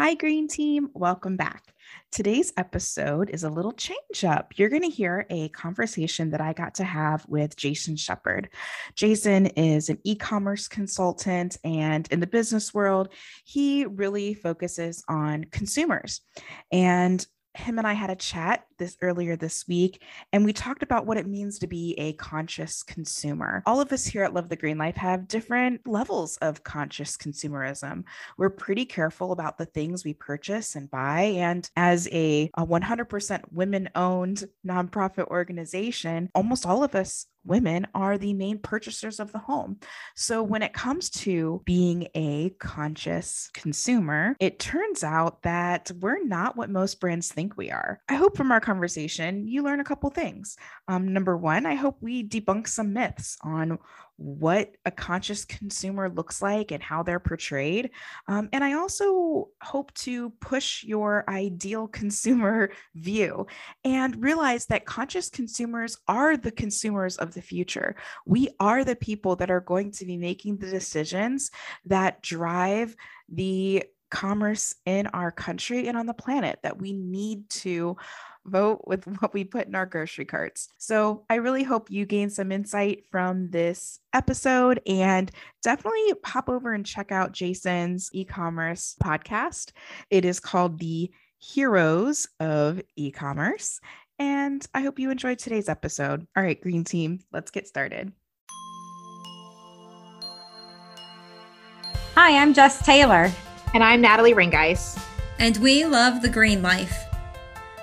Hi, Green Team. Welcome back. Today's episode is a little change up. You're going to hear a conversation that I got to have with Jason Shepherd. Jason is an e commerce consultant, and in the business world, he really focuses on consumers. And him and I had a chat this earlier this week, and we talked about what it means to be a conscious consumer. All of us here at Love the Green Life have different levels of conscious consumerism. We're pretty careful about the things we purchase and buy. And as a, a 100% women owned nonprofit organization, almost all of us women are the main purchasers of the home. So when it comes to being a conscious consumer, it turns out that we're not what most brands think we are. I hope from our conversation, you learn a couple things. Um, number one, I hope we debunk some myths on what a conscious consumer looks like and how they're portrayed. Um, and I also hope to push your ideal consumer view and realize that conscious consumers are the consumers of the future. We are the people that are going to be making the decisions that drive the commerce in our country and on the planet that we need to vote with what we put in our grocery carts. So I really hope you gain some insight from this episode and definitely pop over and check out Jason's e commerce podcast. It is called The Heroes of E commerce. And I hope you enjoyed today's episode. All right, Green Team, let's get started. Hi, I'm Jess Taylor. And I'm Natalie Ringeis. And we love the green life.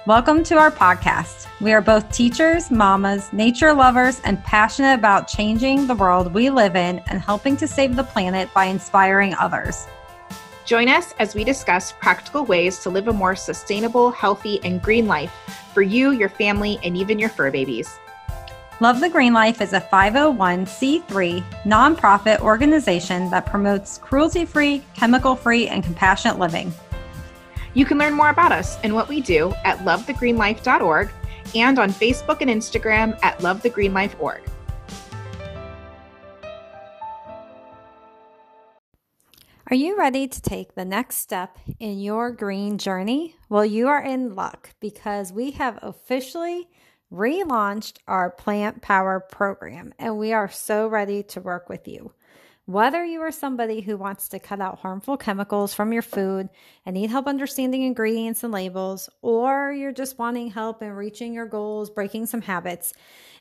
Welcome to our podcast. We are both teachers, mamas, nature lovers, and passionate about changing the world we live in and helping to save the planet by inspiring others. Join us as we discuss practical ways to live a more sustainable, healthy, and green life for you, your family, and even your fur babies. Love the Green Life is a 501c3 nonprofit organization that promotes cruelty free, chemical free, and compassionate living. You can learn more about us and what we do at lovethegreenlife.org and on Facebook and Instagram at lovethegreenlife.org. Are you ready to take the next step in your green journey? Well, you are in luck because we have officially relaunched our Plant Power program and we are so ready to work with you. Whether you are somebody who wants to cut out harmful chemicals from your food and need help understanding ingredients and labels, or you're just wanting help in reaching your goals, breaking some habits,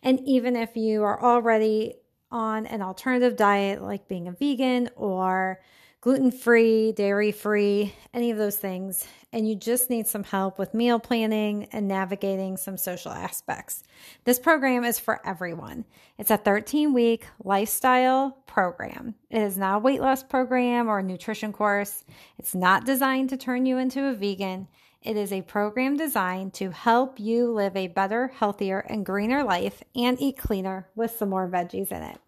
and even if you are already on an alternative diet like being a vegan or gluten free, dairy free, any of those things, and you just need some help with meal planning and navigating some social aspects. This program is for everyone. It's a 13 week lifestyle program. It is not a weight loss program or a nutrition course. It's not designed to turn you into a vegan. It is a program designed to help you live a better, healthier, and greener life and eat cleaner with some more veggies in it.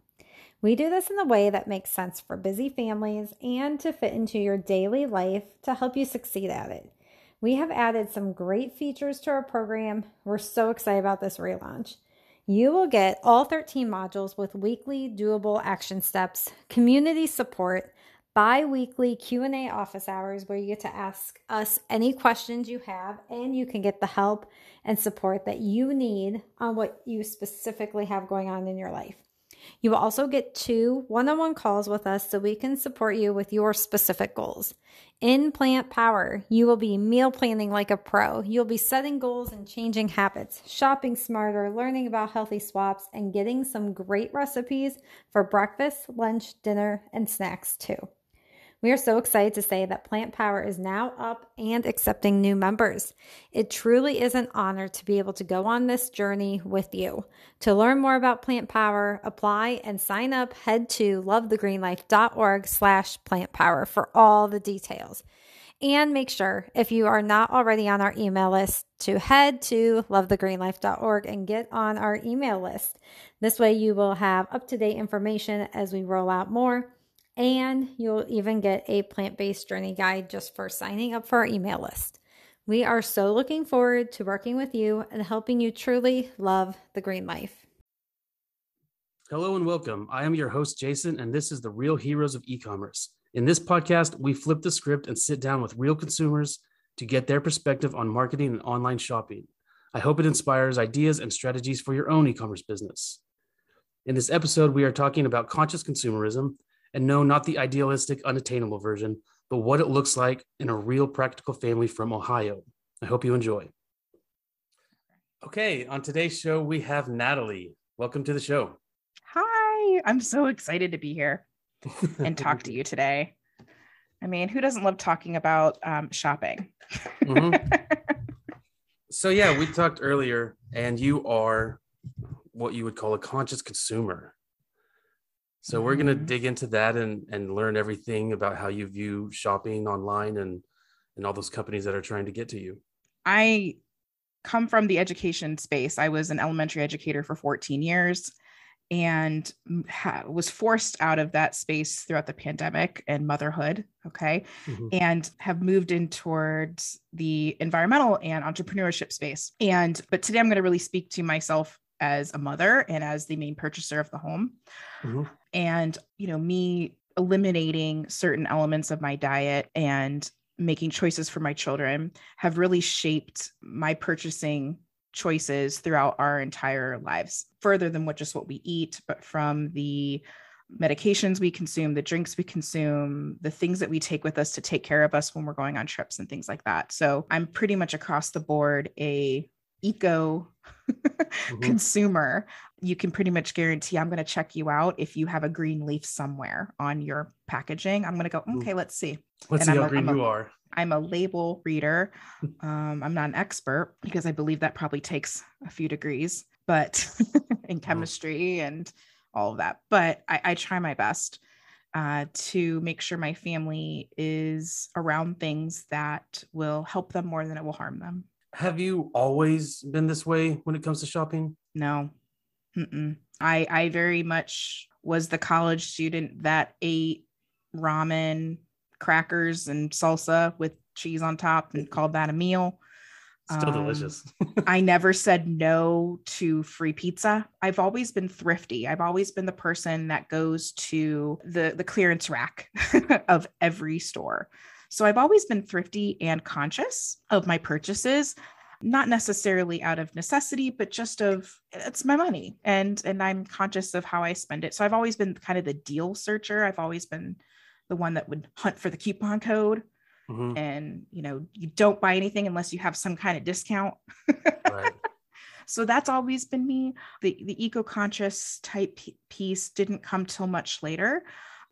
We do this in a way that makes sense for busy families and to fit into your daily life to help you succeed at it. We have added some great features to our program. We're so excited about this relaunch. You will get all 13 modules with weekly doable action steps, community support, bi-weekly Q&A office hours where you get to ask us any questions you have and you can get the help and support that you need on what you specifically have going on in your life. You will also get two one on one calls with us so we can support you with your specific goals. In Plant Power, you will be meal planning like a pro. You'll be setting goals and changing habits, shopping smarter, learning about healthy swaps, and getting some great recipes for breakfast, lunch, dinner, and snacks too. We are so excited to say that Plant Power is now up and accepting new members. It truly is an honor to be able to go on this journey with you. To learn more about Plant Power, apply and sign up, head to lovethegreenlife.org slash plant power for all the details. And make sure, if you are not already on our email list, to head to lovethegreenlife.org and get on our email list. This way, you will have up to date information as we roll out more and you'll even get a plant based journey guide just for signing up for our email list. We are so looking forward to working with you and helping you truly love the green life. Hello and welcome. I am your host, Jason, and this is the Real Heroes of E commerce. In this podcast, we flip the script and sit down with real consumers to get their perspective on marketing and online shopping. I hope it inspires ideas and strategies for your own e commerce business. In this episode, we are talking about conscious consumerism and no, not the idealistic, unattainable version, but what it looks like in a real practical family from Ohio. I hope you enjoy. Okay, on today's show, we have Natalie. Welcome to the show. Hi, I'm so excited to be here and talk to you today. I mean, who doesn't love talking about um, shopping? Mm-hmm. so, yeah, we talked earlier, and you are what you would call a conscious consumer. So, we're going to mm-hmm. dig into that and, and learn everything about how you view shopping online and, and all those companies that are trying to get to you. I come from the education space. I was an elementary educator for 14 years and ha- was forced out of that space throughout the pandemic and motherhood okay mm-hmm. and have moved in towards the environmental and entrepreneurship space and but today i'm going to really speak to myself as a mother and as the main purchaser of the home mm-hmm. And you know me eliminating certain elements of my diet and making choices for my children have really shaped my purchasing choices throughout our entire lives, further than what just what we eat, but from the medications we consume, the drinks we consume, the things that we take with us to take care of us when we're going on trips and things like that. So I'm pretty much across the board a eco mm-hmm. consumer. You can pretty much guarantee I'm going to check you out if you have a green leaf somewhere on your packaging. I'm going to go, okay, let's see. Let's and see I'm how a, green I'm you a, are. I'm a label reader. Um, I'm not an expert because I believe that probably takes a few degrees, but in chemistry and all of that. But I, I try my best uh, to make sure my family is around things that will help them more than it will harm them. Have you always been this way when it comes to shopping? No. Mm-mm. I I very much was the college student that ate ramen crackers and salsa with cheese on top and called that a meal. Still um, delicious. I never said no to free pizza. I've always been thrifty. I've always been the person that goes to the the clearance rack of every store. So I've always been thrifty and conscious of my purchases, not necessarily out of necessity, but just of it's my money and and I'm conscious of how I spend it. So I've always been kind of the deal searcher. I've always been the one that would hunt for the coupon code. Mm-hmm. And you know, you don't buy anything unless you have some kind of discount. right. So that's always been me. The the eco-conscious type piece didn't come till much later.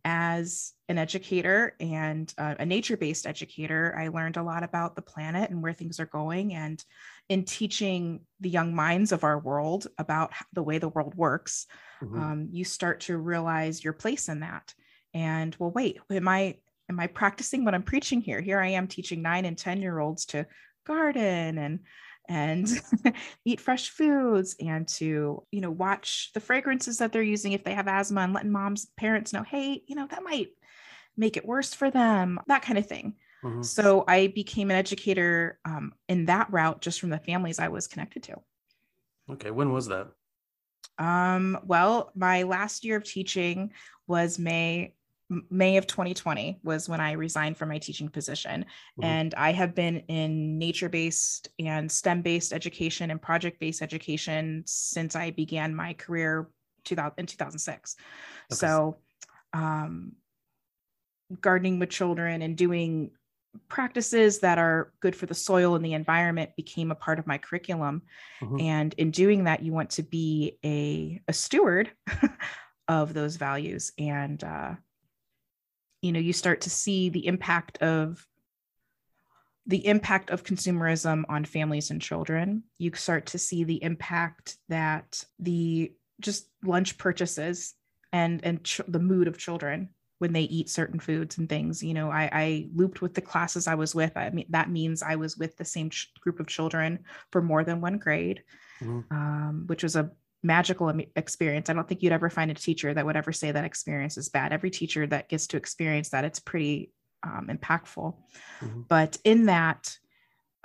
As an educator and uh, a nature-based educator, I learned a lot about the planet and where things are going. And in teaching the young minds of our world about the way the world works, mm-hmm. um, you start to realize your place in that and well wait am i am i practicing what i'm preaching here here i am teaching nine and ten year olds to garden and and eat fresh foods and to you know watch the fragrances that they're using if they have asthma and letting moms parents know hey you know that might make it worse for them that kind of thing. Mm-hmm. so i became an educator um, in that route just from the families i was connected to. Okay when was that? Um, well my last year of teaching was may May of 2020 was when I resigned from my teaching position. Mm-hmm. And I have been in nature based and STEM based education and project based education since I began my career 2000, in 2006. Okay. So, um, gardening with children and doing practices that are good for the soil and the environment became a part of my curriculum. Mm-hmm. And in doing that, you want to be a, a steward of those values. And, uh, you know you start to see the impact of the impact of consumerism on families and children. You start to see the impact that the just lunch purchases and and ch- the mood of children when they eat certain foods and things. You know i i looped with the classes i was with. I mean that means i was with the same ch- group of children for more than one grade mm-hmm. um, which was a magical experience. I don't think you'd ever find a teacher that would ever say that experience is bad. Every teacher that gets to experience that, it's pretty um, impactful. Mm-hmm. But in that,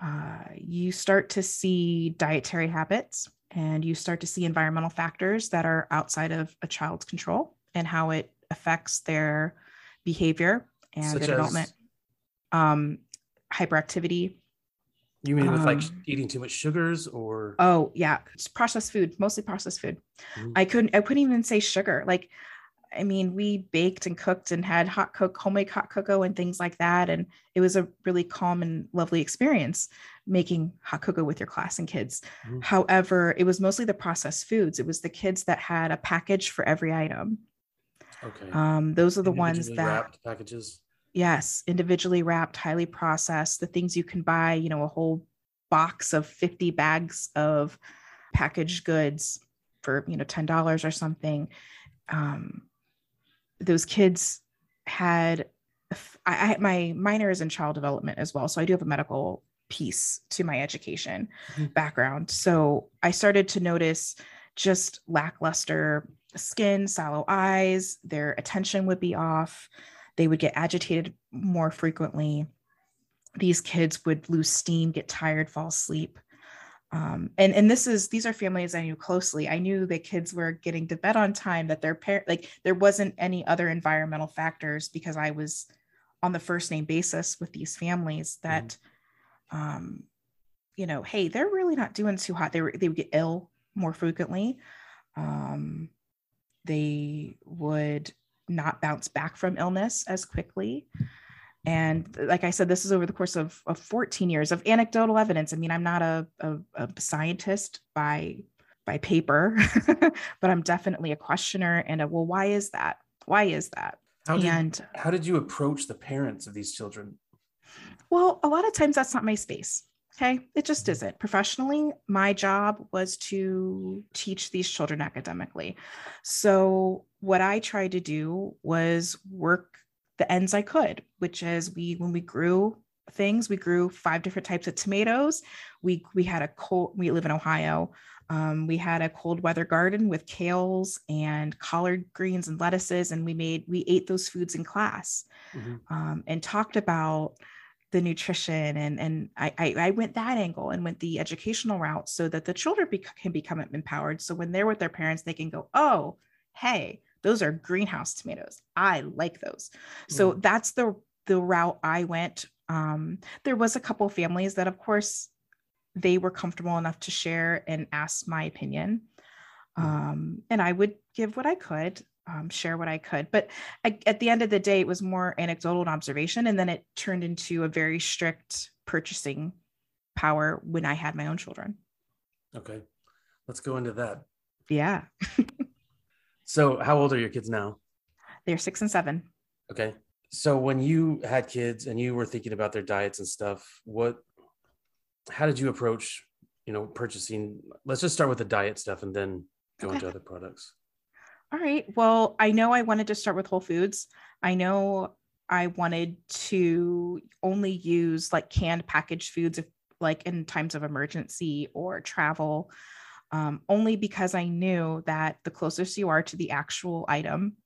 uh, you start to see dietary habits and you start to see environmental factors that are outside of a child's control and how it affects their behavior. and their development. Um, hyperactivity. You mean with like Um, eating too much sugars or Oh yeah, it's processed food, mostly processed food. Mhm. I couldn't I couldn't even say sugar. Like, I mean, we baked and cooked and had hot cook, homemade hot cocoa and things like that. And it was a really calm and lovely experience making hot cocoa with your class and kids. Mhm. However, it was mostly the processed foods. It was the kids that had a package for every item. okay? Um, those are the ones that wrapped packages. Yes, individually wrapped, highly processed, the things you can buy, you know, a whole box of 50 bags of packaged goods for, you know, $10 or something. Um, those kids had, I, I my minor is in child development as well. So I do have a medical piece to my education Mhm. background. So I started to notice just lackluster skin, sallow eyes, their attention would be off they would get agitated more frequently. These kids would lose steam get tired fall asleep. Um, and and this is these are families i knew closely. I knew the kids were getting to bed on time that their parent like there wasn't any other environmental factors because i was on the first name basis with these families that um you know hey they're really not doing too hot. They were they would get ill more frequently. Um they would not bounce back from illness as quickly. And like I said, this is over the course of, of 14 years of anecdotal evidence. I mean, I'm not a, a, a scientist by by paper, but I'm definitely a questioner and a well, why is that? Why is that? How did, and how did you approach the parents of these children? Well, a lot of times that's not my space. Okay. It just isn't. Professionally, my job was to teach these children academically. So, what I tried to do was work the ends I could, which is we, when we grew things, we grew five different types of tomatoes. We, we had a cold, we live in Ohio. Um, we had a cold weather garden with kales and collard greens and lettuces, and we made, we ate those foods in class Mhm. um, and talked about the nutrition and and I, I I went that angle and went the educational route so that the children bec- can become empowered. So when they're with their parents, they can go, oh, hey, those are greenhouse tomatoes. I like those. So that's the the route I went. Um, there was a couple families that, of course, they were comfortable enough to share and ask my opinion. Mhm. Um, and I would give what I could, um, share what I could. But I, at the end of the day, it was more anecdotal and observation. And then it turned into a very strict purchasing power when I had my own children. Okay, let's go into that. Yeah, So, how old are your kids now? they're six and seven. Okay. So when you had kids and you were thinking about their diets and stuff, what how did you approach, you know, purchasing? Let's just start with the diet stuff and then go Okay. into other products. All right. Well, I know I wanted to start with Whole Foods. I know I wanted to only use like canned packaged foods if like in times of emergency or travel. Um, only because I knew that the closest you are to the actual item,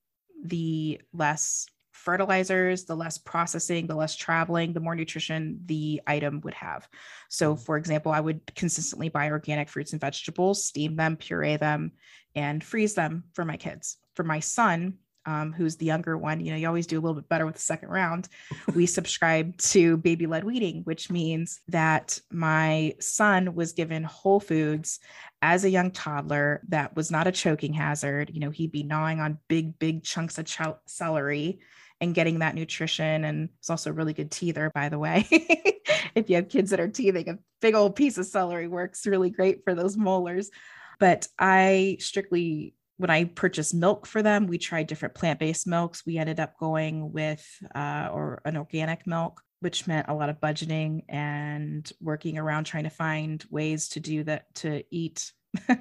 the less fertilizers, the less processing, the less traveling, the more nutrition the item would have. So, for example, I would consistently buy organic fruits and vegetables, steam them, puree them, and freeze them for my kids. For my son, um, who's the younger one, you know, you always do a little bit better with the second round. We subscribe to baby led weaning, which means that my son was given whole foods as a young toddler that was not a choking hazard. You know, he'd be gnawing on big, big chunks of chel- celery and getting that nutrition. And it's also a really good teether, by the way. if you have kids that are teething, a big old piece of celery works really great for those molars. But I strictly, when I purchased milk for them, we tried different plant based milks. We ended up going with uh, or an organic milk, which meant a lot of budgeting and working around trying to find ways to do that to eat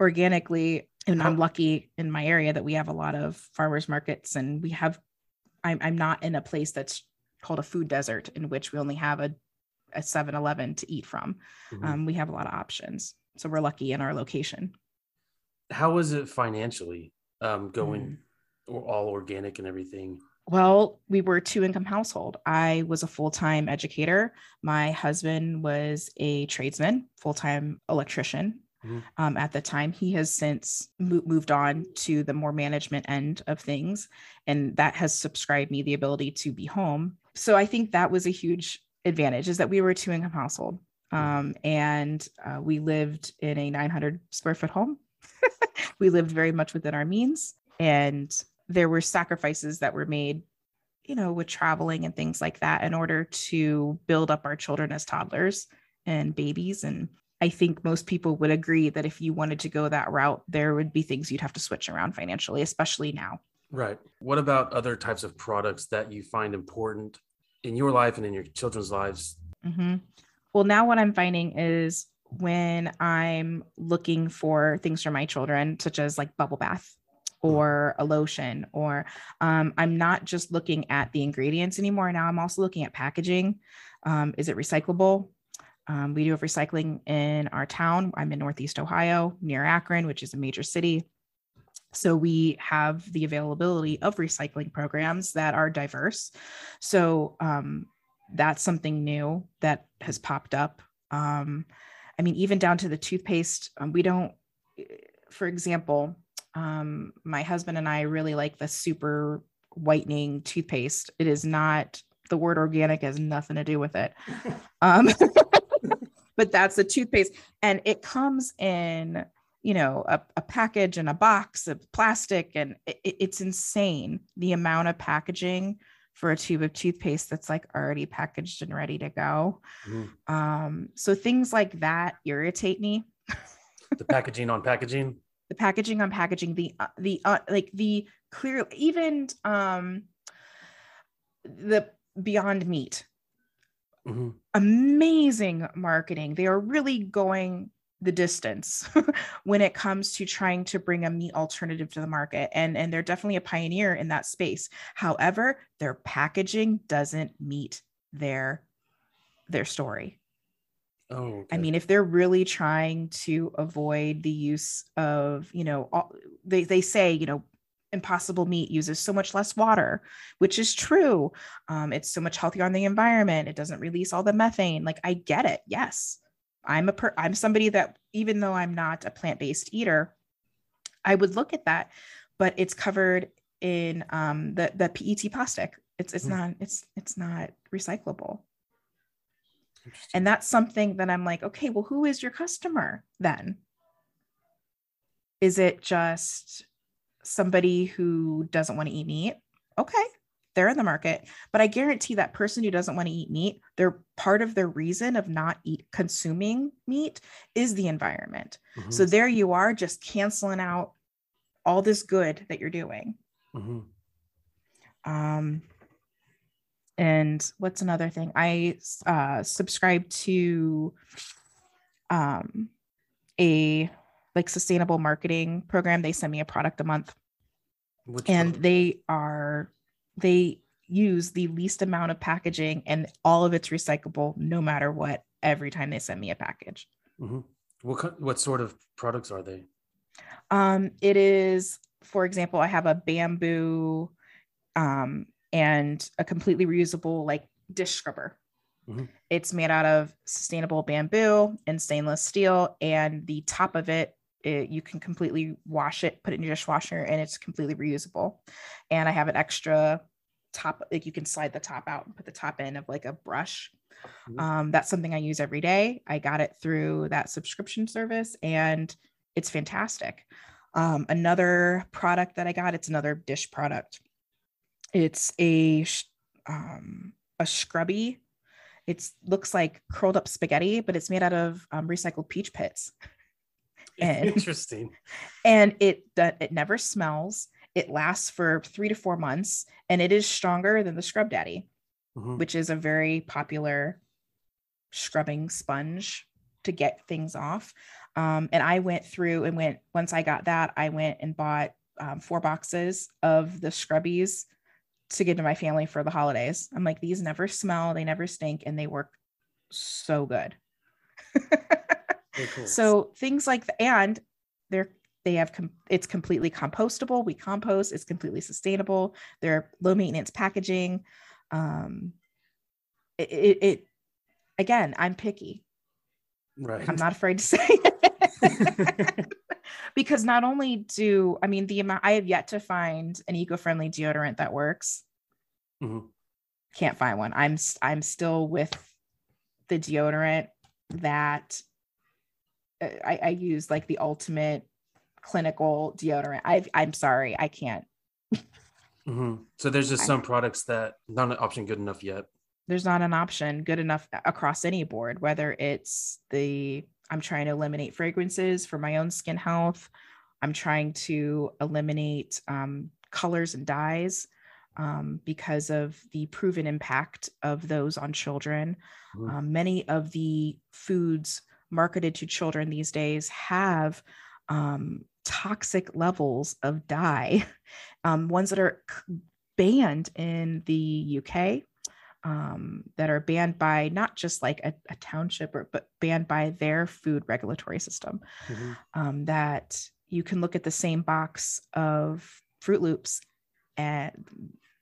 organically. And I'm lucky in my area that we have a lot of farmers markets and we have, I'm, I'm not in a place that's called a food desert in which we only have a, a 7 Eleven to eat from. Mhm. Um, we have a lot of options. So we're lucky in our location. How was it financially um, going Mm. or all organic and everything? Well, we were a two income household. I was a full time educator. My husband was a tradesman, full time electrician. Mhm. um, at the time. He has since mo- moved on to the more management end of things, and that has subscribed me the ability to be home. So I think that was a huge advantage is that we were a two income household. Um, and uh, we lived in a 900 square foot home. we lived very much within our means, and there were sacrifices that were made you know, with traveling and things like that in order to build up our children as toddlers and babies. And I think most people would agree that if you wanted to go that route, there would be things you'd have to switch around financially, especially now. Right. What about other types of products that you find important in your life and in your children's lives? hmm Well, now what I'm finding is when I'm looking for things for my children, such as like bubble bath or a lotion, or um, I'm not just looking at the ingredients anymore. Now I'm also looking at packaging. Um, is it recyclable? Um, we do have recycling in our town. I'm in Northeast Ohio, near Akron, which is a major city. So we have the availability of recycling programs that are diverse. So um, that's something new that has popped up. Um, I mean, even down to the toothpaste, um, we don't, for example, um, my husband and I really like the super whitening toothpaste. It is not, the word organic has nothing to do with it. Um, but that's the toothpaste. And it comes in, you know, a, a package and a box of plastic. And it, it's insane the amount of packaging for a tube of toothpaste that's like already packaged and ready to go. Mhm. Um, so things like that irritate me. The packaging on packaging. The packaging on packaging, the uh, the uh, like the clear, even um, the Beyond Meat, Mhm. amazing marketing. They are really going the distance when it comes to trying to bring a meat alternative to the market and and they're definitely a pioneer in that space however their packaging doesn't meet their their story Oh, I mean, if they're really trying to avoid the use of, you know, all, they, they say, you know, impossible meat uses so much less water, which is true. Um, it's so much healthier on the environment. It doesn't release all the methane. Like I get it. Yes. I'm a per I'm somebody that even though I'm not a plant-based eater, I would look at that, but it's covered in um the the PET plastic. It's it's Hmm. not it's it's not recyclable. And that's something that I'm like, okay, well, who is your customer then? Is it just somebody who doesn't want to eat meat? Okay, they're in the market. But I guarantee that person who doesn't want to eat meat, they're part of their reason of not eat consuming meat is the environment. Mhm. So there you are, just canceling out all this good that you're doing. Mhm. Um, and what's another thing? I uh, subscribe to um, a like sustainable marketing program. They send me a product a month, Which and they are they use the least amount of packaging, and all of it's recyclable, no matter what. Every time they send me a package, Mhm. What what sort of products are they? um, it is, for example, I have a bamboo um, and a completely reusable like dish scrubber. Mhm. It's made out of sustainable bamboo and stainless steel, and the top of it, it, you can completely wash it, put it in your dishwasher, and it's completely reusable. And I have an extra top, like you can slide the top out and put the top in of like a brush. Mhm. Um, that's something I use every day. I got it through that subscription service, and it's fantastic. Um, another product that I got, it's another dish product. It's a um, a scrubby. It looks like curled up spaghetti, but it's made out of um, recycled peach pits, and- Interesting. and it it never smells. It lasts for three to four months, and it is stronger than the Scrub Daddy, Mhm. which is a very popular scrubbing sponge to get things off. Um, and I went through and went once I got that, I went and bought um, four boxes of the scrubbies to give to my family for the holidays. I'm like, these never smell, they never stink, and they work so good. Cool. So things like the, and they're they have com- it's completely compostable. We compost. It's completely sustainable. They're low maintenance packaging. Um, it, it, it again, I'm picky. Right. I'm not afraid to say it. because not only do I mean the amount I have yet to find an eco-friendly deodorant that works. mm-hmm. Can't find one. I'm i'm still with the deodorant that uh, I, I use like the ultimate clinical deodorant. I I'm sorry, I can't. Mhm. So there's just some products that not an option good enough yet. there's not an option good enough across any board whether it's the i'm trying to eliminate fragrances for my own skin health i'm trying to eliminate um, colors and dyes um, because of the proven impact of those on children Mhm. um, many of the foods marketed to children these days have um, toxic levels of dye um, ones that are banned in the uk um, that are banned by not just like a, a township or but banned by their food regulatory system Mhm. um, that you can look at the same box of Froot Loops and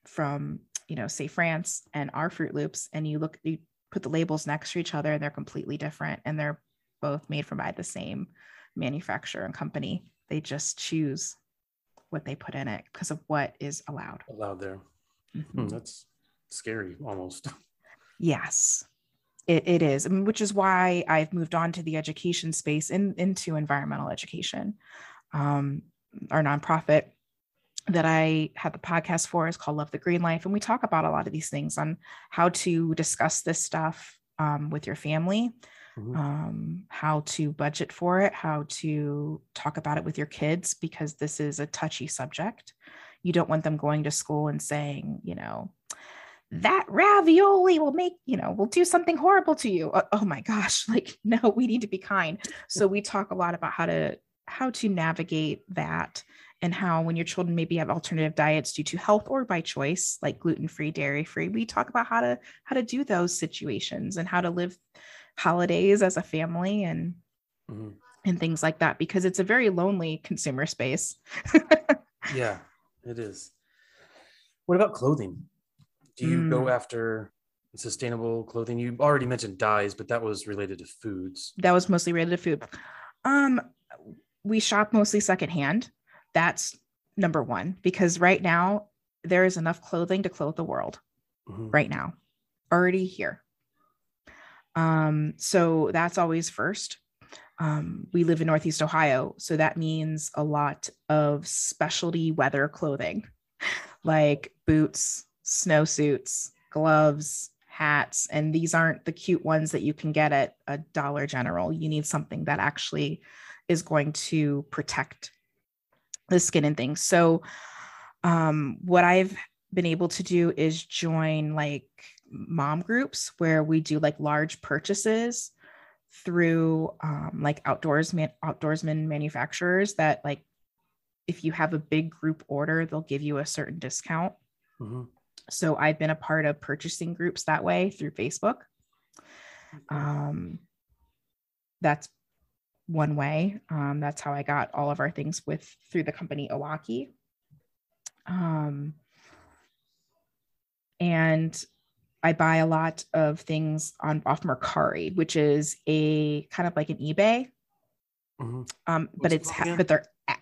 from you know say france and our Froot Loops and you look you put the labels next to each other and they're completely different and they're both made from by the same manufacturer and company they just choose what they put in it because of what is allowed Allowed there. Mhm. Hmm, that's scary almost. Yes, it, it is, which is why I've moved on to the education space in, into environmental education. Um, our nonprofit that I had the podcast for is called Love the Green Life. And we talk about a lot of these things on how to discuss this stuff um, with your family, Mhm. um, how to budget for it, how to talk about it with your kids, because this is a touchy subject. You don't want them going to school and saying, you know, that ravioli will make, you know, will do something horrible to you. Oh, oh my gosh, like no, we need to be kind. So we talk a lot about how to how to navigate that and how when your children maybe have alternative diets due to health or by choice, like gluten-free, dairy-free, we talk about how to how to do those situations and how to live holidays as a family and Mhm. and things like that because it's a very lonely consumer space. Yeah, it is. What about clothing? Do you go Mm. after sustainable clothing? You already mentioned dyes, but that was related to foods. that was mostly related to food. Um, we shop mostly secondhand. That's number one because right now there is enough clothing to clothe the world. Mhm. Right now, already here. Um, so that's always first. Um, we live in Northeast Ohio, so that means a lot of specialty weather clothing, like boots, snowsuits, gloves, hats, and these aren't the cute ones that you can get at a Dollar General. You need something that actually is going to protect the skin and things. So, um, what I've been able to do is join like mom groups where we do like large purchases through um, like outdoors man- outdoorsman manufacturers that like if you have a big group order they'll give you a certain discount Mhm. so i've been a part of purchasing groups that way through facebook um, that's one way um, that's how i got all of our things with through the company owaki um, and i buy a lot of things on off mercari which is a kind of like an ebay Mhm. um, but it's ha- but they're a-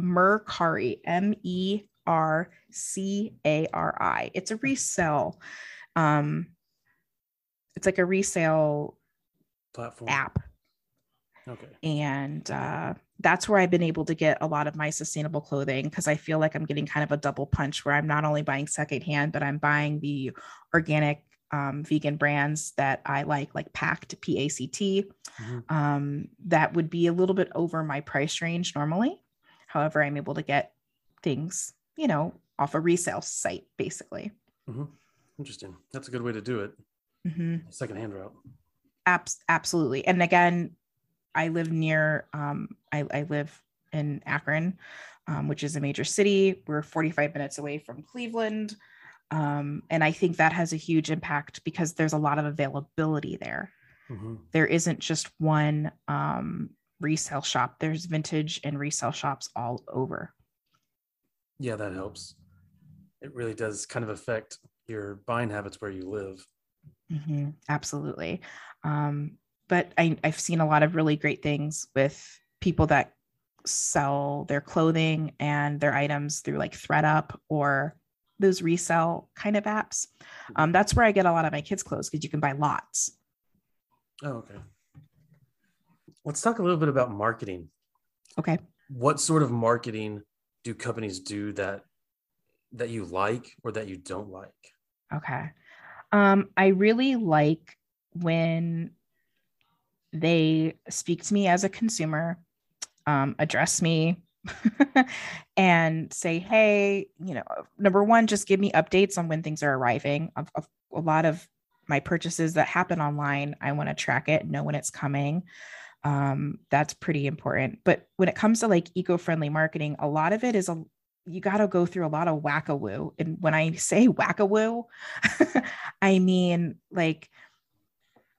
mercari m-e R C A R I. It's a resale. Um, it's like a resale Platform. app, Okay. and uh, that's where I've been able to get a lot of my sustainable clothing because I feel like I'm getting kind of a double punch where I'm not only buying secondhand, but I'm buying the organic um, vegan brands that I like, like Pact, P A C T. Mhm. Um, that would be a little bit over my price range normally. However, I'm able to get things, you know, off a resale site basically. Interesting. That's a good way to do it. Mhm. Secondhand route. Abs- absolutely. And again, I live near, um, I, I live in Akron, um, which is a major city. We're 45 minutes away from Cleveland. Um, and I think that has a huge impact because there's a lot of availability there. Mhm. There isn't just one um, resale shop, there's vintage and resale shops all over. Yeah, that helps. It really does kind of affect your buying habits where you live. Mhm, absolutely. Um, but I, I've seen a lot of really great things with people that sell their clothing and their items through like thredUP or those resell kind of apps. Um, that's where I get a lot of my kids' clothes because you can buy lots. Oh, okay. Let's talk a little bit about marketing. Okay. What sort of marketing do companies do that that you like or that you don't like? Okay. Um, I really like when they speak to me as a consumer, um, address me, and say, hey, you know, number one, just give me updates on when things are arriving. Of a lot of my purchases that happen online, I want to track it, know when it's coming. Um, that's pretty important. But when it comes to like eco-friendly marketing, a lot of it is a you got to go through a lot of whack-a-woo. And when I say whack-a-woo, I mean like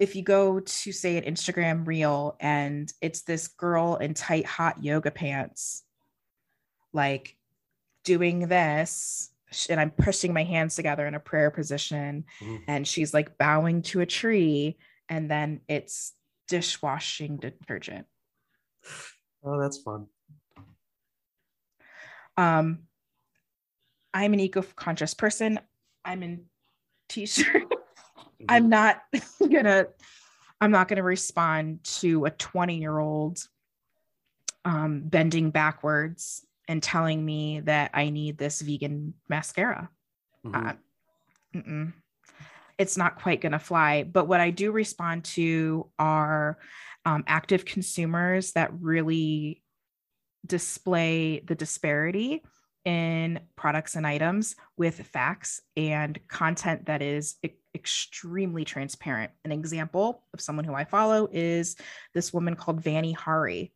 if you go to say an Instagram reel and it's this girl in tight hot yoga pants like doing this and I'm pushing my hands together in a prayer position mm-hmm. and she's like bowing to a tree and then it's dishwashing detergent. Oh, that's fun. Um I'm an eco-conscious person. I'm in t-shirt. mm-hmm. I'm not gonna I'm not gonna respond to a 20 year old um, bending backwards and telling me that I need this vegan mascara. Mm-hmm. Uh, it's not quite going to fly. But what I do respond to are um, active consumers that really display the disparity in products and items with facts and content that is extremely transparent. An example of someone who I follow is this woman called Vani Hari.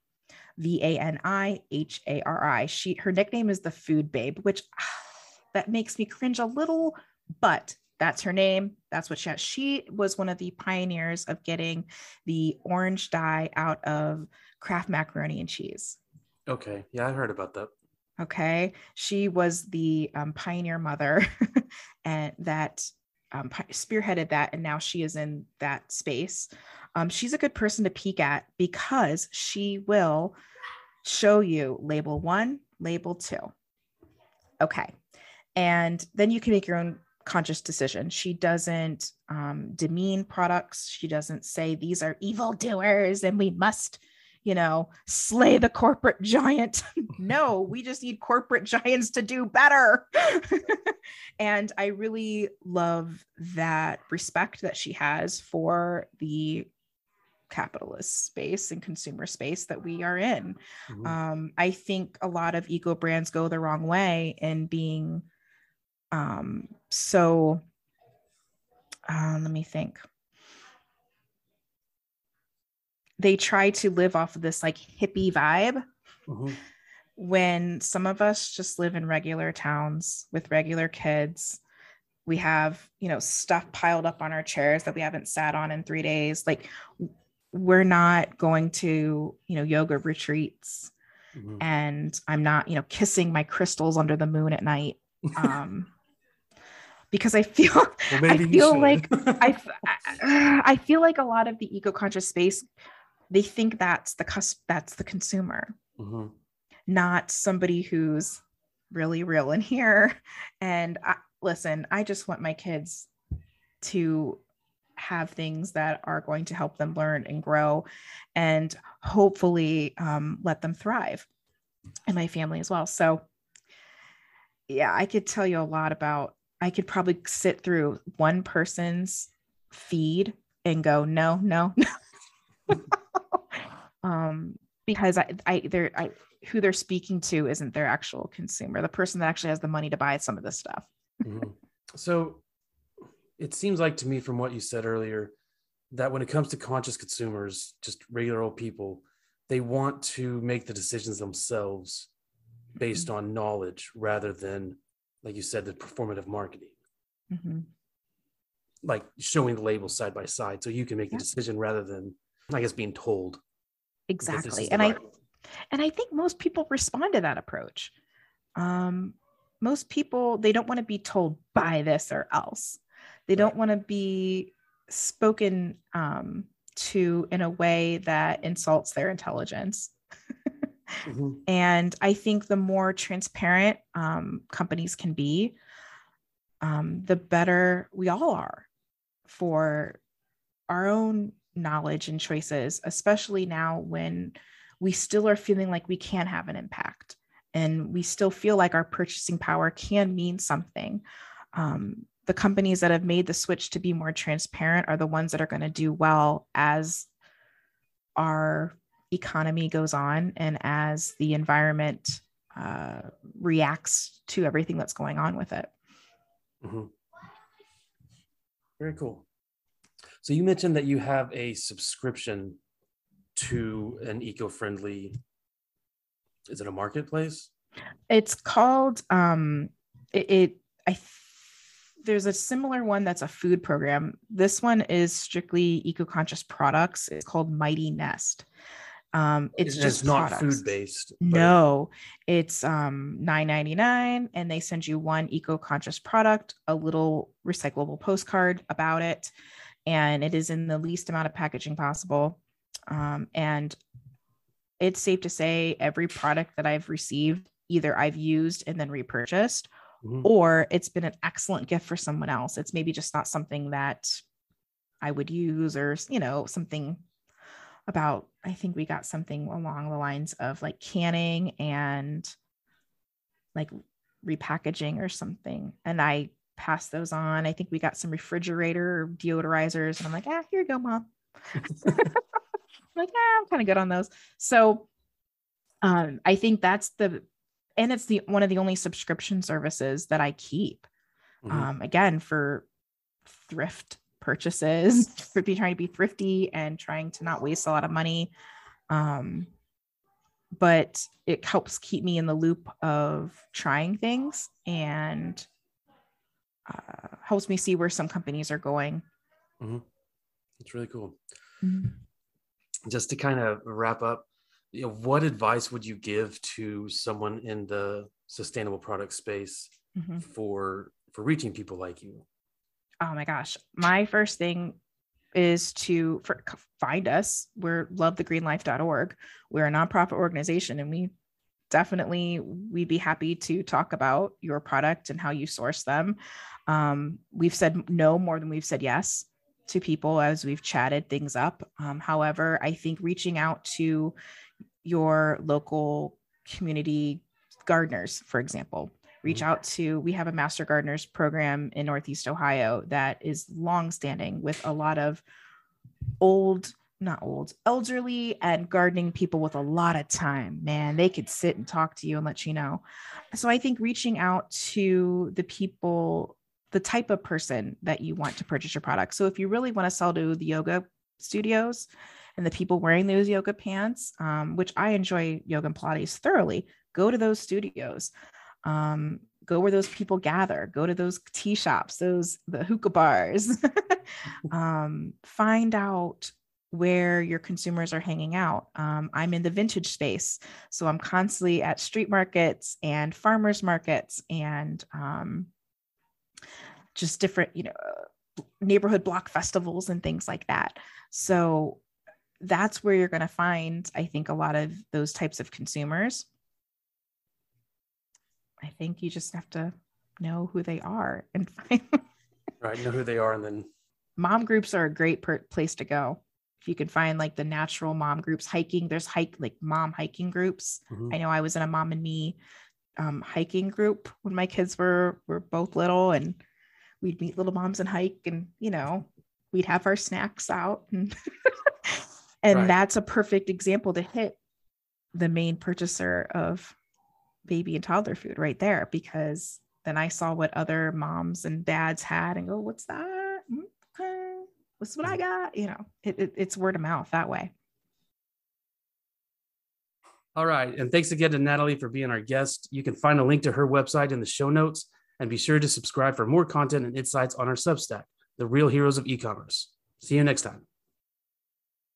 V A N I H A R I. She her nickname is the Food Babe, which that makes me cringe a little, but that's her name. That's what she has. She was one of the pioneers of getting the orange dye out of Kraft macaroni and cheese. Okay. Yeah, I heard about that. Okay. She was the um, pioneer mother and that um, spearheaded that. And now she is in that space um, she's a good person to peek at because she will show you label one, label two. Okay. And then you can make your own conscious decision. She doesn't um, demean products. She doesn't say these are evil doers and we must, you know, slay the corporate giant. no, we just need corporate giants to do better. and I really love that respect that she has for the capitalist space and consumer space that we are in. Mm-hmm. Um, I think a lot of eco brands go the wrong way in being um, so. Uh, let me think. They try to live off of this like hippie vibe. Mm-hmm. When some of us just live in regular towns with regular kids, we have you know stuff piled up on our chairs that we haven't sat on in three days like we're not going to you know yoga retreats mm-hmm. and i'm not you know kissing my crystals under the moon at night um because i feel well, i feel like I, I feel like a lot of the eco-conscious space they think that's the cus- that's the consumer. Mm-hmm. not somebody who's really real in here. And I, listen i just want my kids to have things that are going to help them learn and grow and hopefully um, let them thrive and my family as well. So yeah i could tell you a lot about i could probably sit through one person's feed and go no no no um because i i they're i who they're speaking to isn't their actual consumer the person that actually has the money to buy some of this stuff mm-hmm. so it seems like to me from what you said earlier that when it comes to conscious consumers, just regular old people, they want to make the decisions themselves based mm-hmm. on knowledge rather than, like you said, the performative marketing. Mm-hmm. Like showing the labels side by side so you can make yeah. the decision rather than, I guess, being told. Exactly. And I and I think most people respond to that approach. Um, most people they don't want to be told buy this or else they don't want to be spoken um, to in a way that insults their intelligence. mm-hmm. And I think the more transparent um, companies can be, um, the better we all are for our own knowledge and choices, especially now when we still are feeling like we can have an impact and we still feel like our purchasing power can mean something. Um, the companies that have made the switch to be more transparent are the ones that are going to do well as our economy goes on and as the environment uh, reacts to everything that's going on with it. Mm-hmm. Very cool. So you mentioned that you have a subscription to an eco-friendly is it a marketplace? It's called um it, it I th- there's a similar one that's a food program. This one is strictly eco-conscious products. It's called MightyNest. Um, it's, just not food based. No, it's um, nine ninety nine, and they send you one eco conscious product, a little recyclable postcard about it, and it is in the least amount of packaging possible. Um, and it's safe to say every product that I've received, either I've used and then repurchased, mm-hmm. or it's been an excellent gift for someone else. It's maybe just not something that I would use, or, you know, something about, I think we got something along the lines of like canning and like repackaging or something. And I passed those on. I think we got some refrigerator deodorizers, and I'm like, ah, here you go, mom. like, yeah, I'm kind of good on those. So um, I think that's the, and it's the one of the only subscription services that I keep. Mm-hmm. Um, again, for thrift purchases, for be trying to be thrifty and trying to not waste a lot of money. Um, but it helps keep me in the loop of trying things and uh, helps me see where some companies are going. Mm-hmm. That's really cool. Mm-hmm just to kind of wrap up, you know, what advice would you give to someone in the sustainable product space mm-hmm. for for reaching people like you? Oh my gosh, my first thing is to for, find us. We're lovethegreenlife.org. We're a nonprofit organization, and we definitely we'd be happy to talk about your product and how you source them. Um, we've said no more than we've said yes to people as we've chatted things up. Um, however, I think reaching out to your local community gardeners, for example, reach mm-hmm. out to we have a master gardeners program in northeast ohio that is long-standing with a lot of old not old elderly and gardening people with a lot of time man they could sit and talk to you and let you know so i think reaching out to the people the type of person that you want to purchase your product. So if you really want to sell to the yoga studios and the people wearing those yoga pants, um, which I enjoy yoga and Pilates thoroughly, go to those studios. Um, go where those people gather go to those tea shops those the hookah bars um, find out where your consumers are hanging out um, i'm in the vintage space so i'm constantly at street markets and farmers markets and um, just different, you know, neighborhood block festivals and things like that. So that's where you're going to find, I think, a lot of those types of consumers. I think you just have to know who they are and find. right, know who they are, and then mom groups are a great per- place to go. If you can find like the natural mom groups, hiking, there's hike like mom hiking groups. Mm-hmm. I know I was in a mom and me um, hiking group when my kids were were both little, and we'd meet little moms and hike and you know we'd have our snacks out and and right. that's a perfect example to hit the main purchaser of baby and toddler food right there because then I saw what other moms and dads had and go, what's that? Okay. What's what I mm-hmm. got? You know, it, it, it's word of mouth that way. All right. And thanks again to Natalie for being our guest. You can find a link to her website in the show notes and be sure to subscribe for more content and insights on our Substack, The Real Heroes of E-commerce. See you next time.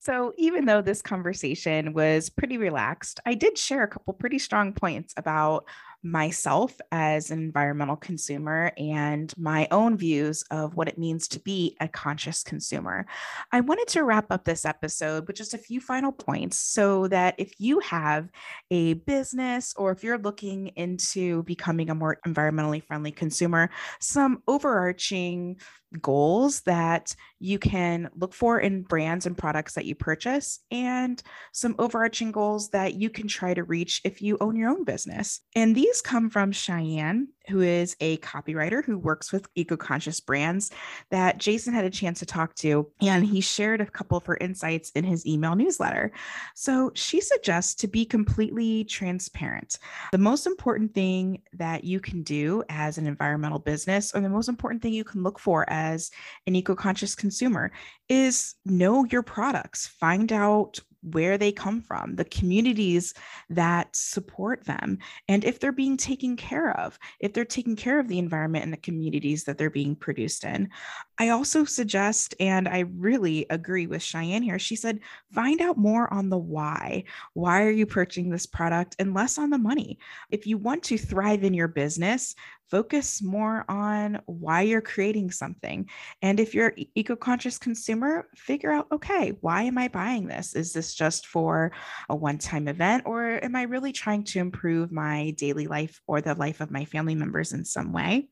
So, even though this conversation was pretty relaxed, I did share a couple pretty strong points about myself as an environmental consumer and my own views of what it means to be a conscious consumer. I wanted to wrap up this episode with just a few final points so that if you have a business or if you're looking into becoming a more environmentally friendly consumer, some overarching goals that you can look for in brands and products that you purchase, and some overarching goals that you can try to reach if you own your own business. And these come from Cheyenne, who is a copywriter who works with eco conscious brands that Jason had a chance to talk to. And he shared a couple of her insights in his email newsletter. So she suggests to be completely transparent. The most important thing that you can do as an environmental business, or the most important thing you can look for as an eco conscious consumer, is know your products, find out where they come from, the communities that support them, and if they're being taken care of, if they're taking care of the environment and the communities that they're being produced in. I also suggest, and I really agree with Cheyenne here, she said, find out more on the why. Why are you purchasing this product and less on the money? If you want to thrive in your business, focus more on why you're creating something. And if you're eco conscious consumer, figure out okay, why am I buying this? Is this just for a one time event, or am I really trying to improve my daily life or the life of my family members in some way?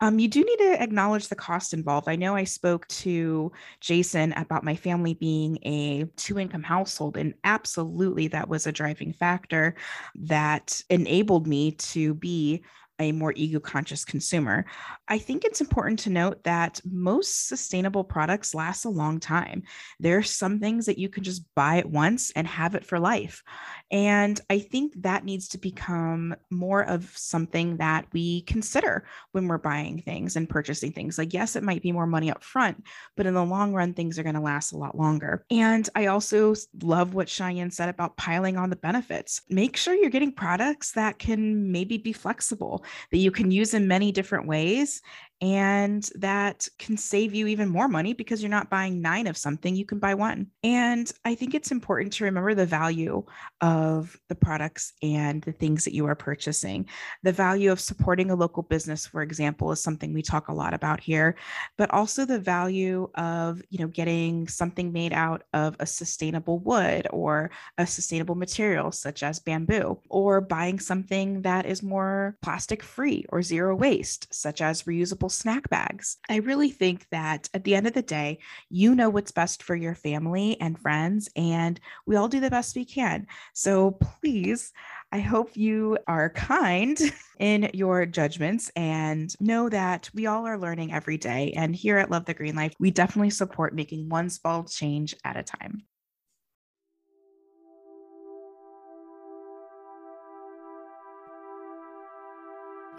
Um, you do need to acknowledge the cost involved. I know I spoke to Jason about my family being a two income household, and absolutely that was a driving factor that enabled me to be a more eco conscious consumer. I think it's important to note that most sustainable products last a long time. There are some things that you can just buy at once and have it for life. And I think that needs to become more of something that we consider when we're buying things and purchasing things. Like, yes, it might be more money up front, but in the long run, things are going to last a lot longer. And I also love what Cheyenne said about piling on the benefits. Make sure you're getting products that can maybe be flexible, that you can use in many different ways and that can save you even more money because you're not buying nine of something, you can buy one. And I think it's important to remember the value of the products and the things that you are purchasing. The value of supporting a local business, for example, is something we talk a lot about here, but also the value of, you know, getting something made out of a sustainable wood or a sustainable material such as bamboo, or buying something that is more plastic free or zero waste, such as reusable snack bags. I really think that at the end of the day, you know what's best for your family and friends, and we all do the best we can. So please, I hope you are kind in your judgments and know that we all are learning every day. And here at Love the Green Life, we definitely support making one small change at a time.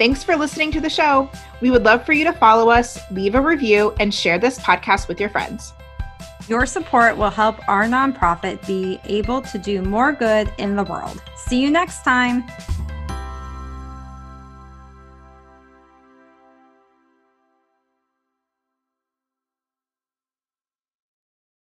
Thanks for listening to the show. We would love for you to follow us, leave a review, and share this podcast with your friends. Your support will help our nonprofit be able to do more good in the world. See you next time.